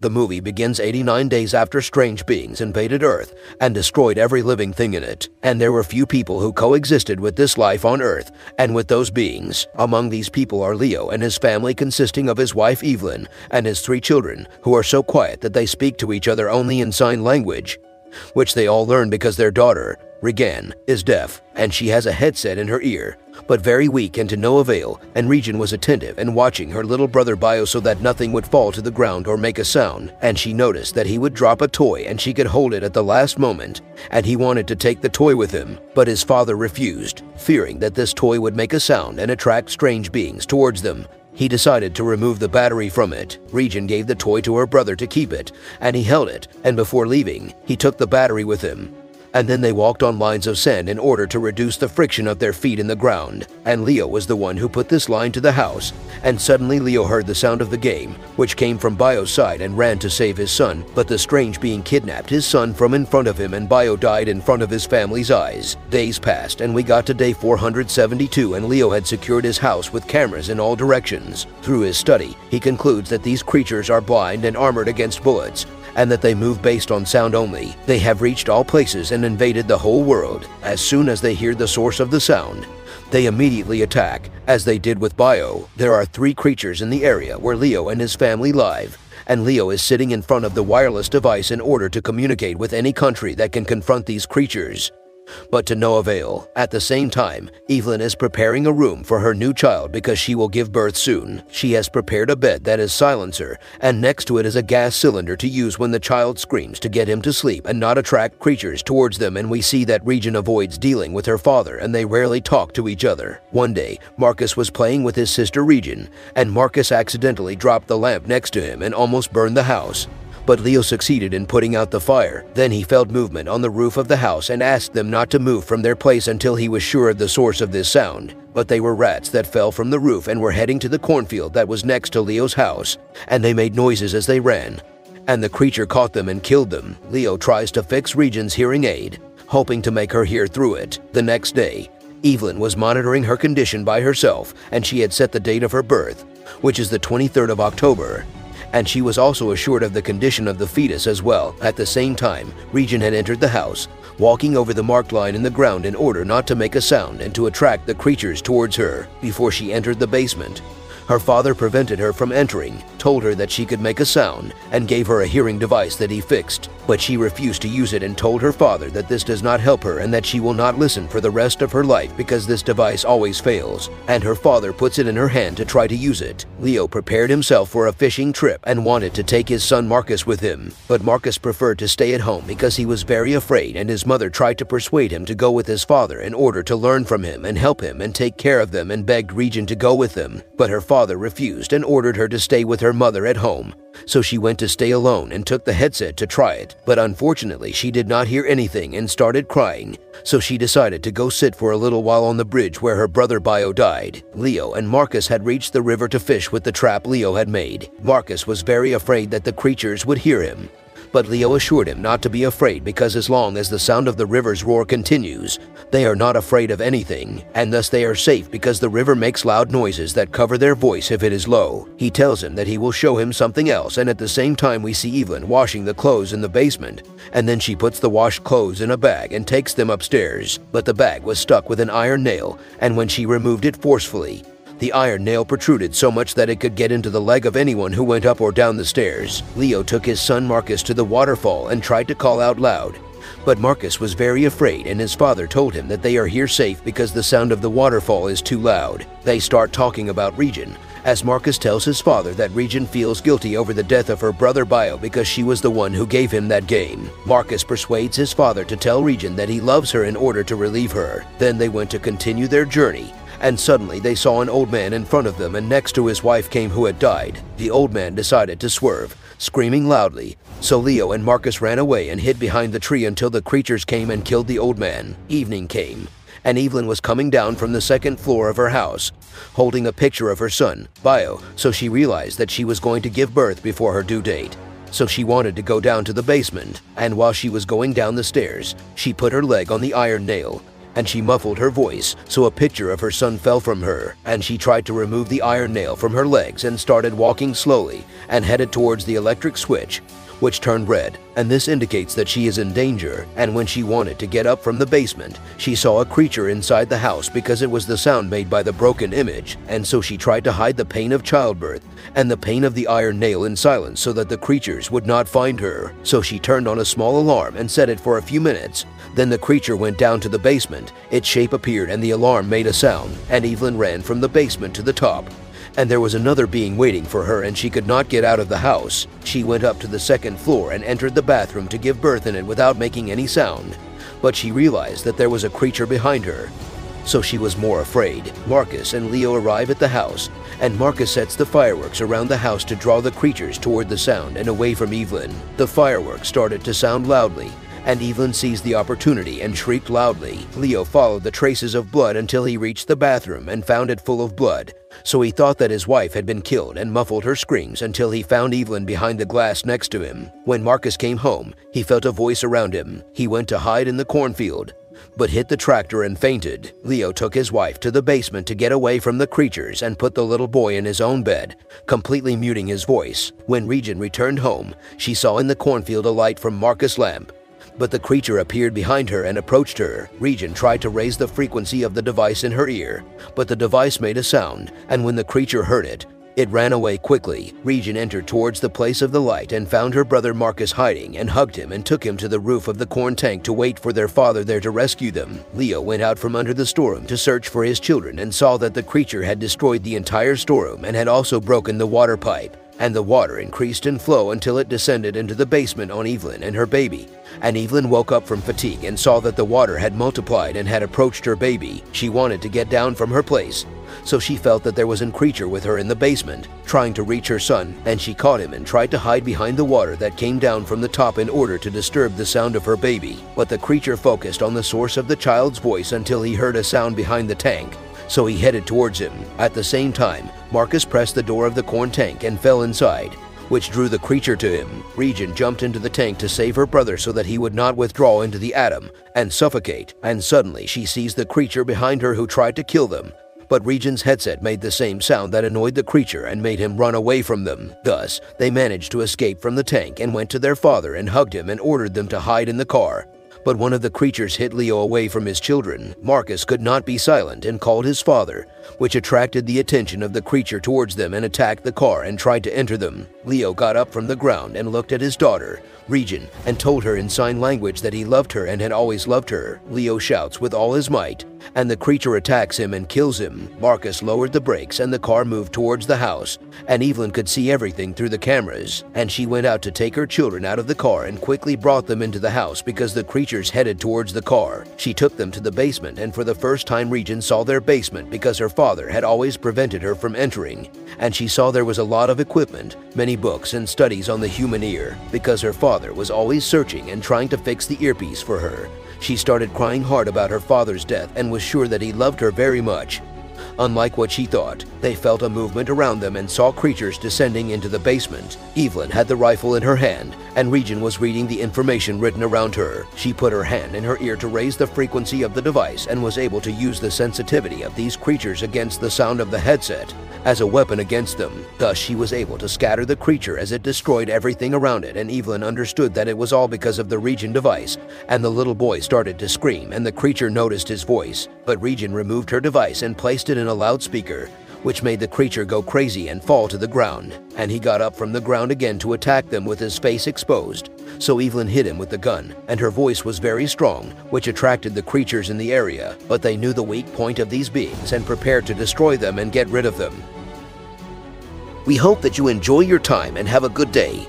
The movie begins 89 days after strange beings invaded Earth and destroyed every living thing in it, and there were few people who coexisted with this life on Earth and with those beings. Among these people are Leo and his family consisting of his wife Evelyn and his three children, who are so quiet that they speak to each other only in sign language, which they all learn because their daughter, Regan, is deaf, and she has a headset in her ear, but very weak and to no avail, and Regan was attentive and watching her little brother Bio so that nothing would fall to the ground or make a sound, and she noticed that he would drop a toy and she could hold it at the last moment, and he wanted to take the toy with him, but his father refused, fearing that this toy would make a sound and attract strange beings towards them, he decided to remove the battery from it. Regan gave the toy to her brother to keep it, and he held it, and before leaving, he took the battery with him and then they walked on lines of sand in order to reduce the friction of their feet in the ground. And Leo was the one who put this line to the house, and suddenly Leo heard the sound of the game, which came from Bio's side and ran to save his son, but the strange being kidnapped his son from in front of him and Bio died in front of his family's eyes. Days passed and we got to day 472 and Leo had secured his house with cameras in all directions. Through his study, he concludes that these creatures are blind and armored against bullets, and that they move based on sound only. They have reached all places and invaded the whole world. As soon as they hear the source of the sound, they immediately attack, as they did with Bio. There are three creatures in the area where Leo and his family live, and Leo is sitting in front of the wireless device in order to communicate with any country that can confront these creatures but to no avail. At the same time, Evelyn is preparing a room for her new child because she will give birth soon. She has prepared a bed that is silencer, and next to it is a gas cylinder to use when the child screams to get him to sleep and not attract creatures towards them and we see that Regan avoids dealing with her father and they rarely talk to each other. One day, Marcus was playing with his sister Regan, and Marcus accidentally dropped the lamp next to him and almost burned the house but Leo succeeded in putting out the fire. Then he felt movement on the roof of the house and asked them not to move from their place until he was sure of the source of this sound. But they were rats that fell from the roof and were heading to the cornfield that was next to Leo's house, and they made noises as they ran. And the creature caught them and killed them. Leo tries to fix Regan's hearing aid, hoping to make her hear through it. The next day, Evelyn was monitoring her condition by herself, and she had set the date of her birth, which is the 23rd of October and she was also assured of the condition of the fetus as well. At the same time, Regan had entered the house, walking over the marked line in the ground in order not to make a sound and to attract the creatures towards her before she entered the basement. Her father prevented her from entering, told her that she could make a sound, and gave her a hearing device that he fixed. But she refused to use it and told her father that this does not help her and that she will not listen for the rest of her life because this device always fails. And her father puts it in her hand to try to use it. Leo prepared himself for a fishing trip and wanted to take his son Marcus with him. But Marcus preferred to stay at home because he was very afraid and his mother tried to persuade him to go with his father in order to learn from him and help him and take care of them and begged Regan to go with them. But her father father refused and ordered her to stay with her mother at home, so she went to stay alone and took the headset to try it. But unfortunately, she did not hear anything and started crying, so she decided to go sit for a little while on the bridge where her brother Bio died. Leo and Marcus had reached the river to fish with the trap Leo had made. Marcus was very afraid that the creatures would hear him, but Leo assured him not to be afraid because as long as the sound of the river's roar continues, they are not afraid of anything, and thus they are safe because the river makes loud noises that cover their voice if it is low. He tells him that he will show him something else, and at the same time we see Evelyn washing the clothes in the basement, and then she puts the washed clothes in a bag and takes them upstairs. But the bag was stuck with an iron nail, and when she removed it forcefully, the iron nail protruded so much that it could get into the leg of anyone who went up or down the stairs. Leo took his son Marcus to the waterfall and tried to call out loud. But Marcus was very afraid and his father told him that they are here safe because the sound of the waterfall is too loud. They start talking about Regan, as Marcus tells his father that Regan feels guilty over the death of her brother Bio because she was the one who gave him that game. Marcus persuades his father to tell Regan that he loves her in order to relieve her. Then they went to continue their journey, and suddenly they saw an old man in front of them and next to his wife came who had died. The old man decided to swerve, screaming loudly, so Leo and Marcus ran away and hid behind the tree until the creatures came and killed the old man. Evening came, and Evelyn was coming down from the second floor of her house, holding a picture of her son, Bio, so she realized that she was going to give birth before her due date. So she wanted to go down to the basement, and while she was going down the stairs, she put her leg on the iron nail and she muffled her voice so a picture of her son fell from her, and she tried to remove the iron nail from her legs and started walking slowly and headed towards the electric switch, which turned red, and this indicates that she is in danger. And when she wanted to get up from the basement, she saw a creature inside the house because it was the sound made by the broken image, and so she tried to hide the pain of childbirth and the pain of the iron nail in silence so that the creatures would not find her. So she turned on a small alarm and set it for a few minutes. Then the creature went down to the basement, its shape appeared and the alarm made a sound, and Evelyn ran from the basement to the top and there was another being waiting for her and she could not get out of the house. She went up to the second floor and entered the bathroom to give birth in it without making any sound. But she realized that there was a creature behind her. So she was more afraid. Marcus and Leo arrive at the house, and Marcus sets the fireworks around the house to draw the creatures toward the sound and away from Evelyn. The fireworks started to sound loudly, and Evelyn seized the opportunity and shrieked loudly. Leo followed the traces of blood until he reached the bathroom and found it full of blood, so he thought that his wife had been killed and muffled her screams until he found Evelyn behind the glass next to him. When Marcus came home, he felt a voice around him. He went to hide in the cornfield, but hit the tractor and fainted. Leo took his wife to the basement to get away from the creatures and put the little boy in his own bed, completely muting his voice. When Regan returned home, she saw in the cornfield a light from Marcus' lamp but the creature appeared behind her and approached her. Regan tried to raise the frequency of the device in her ear, but the device made a sound, and when the creature heard it, it ran away quickly. Regan entered towards the place of the light and found her brother Marcus hiding and hugged him and took him to the roof of the corn tank to wait for their father there to rescue them. Leo went out from under the storeroom to search for his children and saw that the creature had destroyed the entire storeroom and had also broken the water pipe and the water increased in flow until it descended into the basement on Evelyn and her baby. And Evelyn woke up from fatigue and saw that the water had multiplied and had approached her baby. She wanted to get down from her place, so she felt that there was a creature with her in the basement, trying to reach her son, and she caught him and tried to hide behind the water that came down from the top in order to disturb the sound of her baby. But the creature focused on the source of the child's voice until he heard a sound behind the tank, so he headed towards him. At the same time, Marcus pressed the door of the corn tank and fell inside, which drew the creature to him. Regan jumped into the tank to save her brother so that he would not withdraw into the atom and suffocate, and suddenly she sees the creature behind her who tried to kill them. But Regan's headset made the same sound that annoyed the creature and made him run away from them. Thus, they managed to escape from the tank and went to their father and hugged him and ordered them to hide in the car but one of the creatures hit Leo away from his children. Marcus could not be silent and called his father, which attracted the attention of the creature towards them and attacked the car and tried to enter them. Leo got up from the ground and looked at his daughter, Regan, and told her in sign language that he loved her and had always loved her. Leo shouts with all his might, and the creature attacks him and kills him. Marcus lowered the brakes and the car moved towards the house, and Evelyn could see everything through the cameras, and she went out to take her children out of the car and quickly brought them into the house because the creatures headed towards the car. She took them to the basement, and for the first time Regan saw their basement because her father had always prevented her from entering, and she saw there was a lot of equipment, many books and studies on the human ear, because her father was always searching and trying to fix the earpiece for her. She started crying hard about her father's death and was sure that he loved her very much. Unlike what she thought, they felt a movement around them and saw creatures descending into the basement. Evelyn had the rifle in her hand, and Regan was reading the information written around her. She put her hand in her ear to raise the frequency of the device and was able to use the sensitivity of these creatures against the sound of the headset as a weapon against them. Thus, she was able to scatter the creature as it destroyed everything around it, and Evelyn understood that it was all because of the Regan device, and the little boy started to scream, and the creature noticed his voice. But Regan removed her device and placed it a loudspeaker, which made the creature go crazy and fall to the ground, and he got up from the ground again to attack them with his face exposed. So Evelyn hit him with the gun, and her voice was very strong, which attracted the creatures in the area, but they knew the weak point of these beings and prepared to destroy them and get rid of them. We hope that you enjoy your time and have a good day.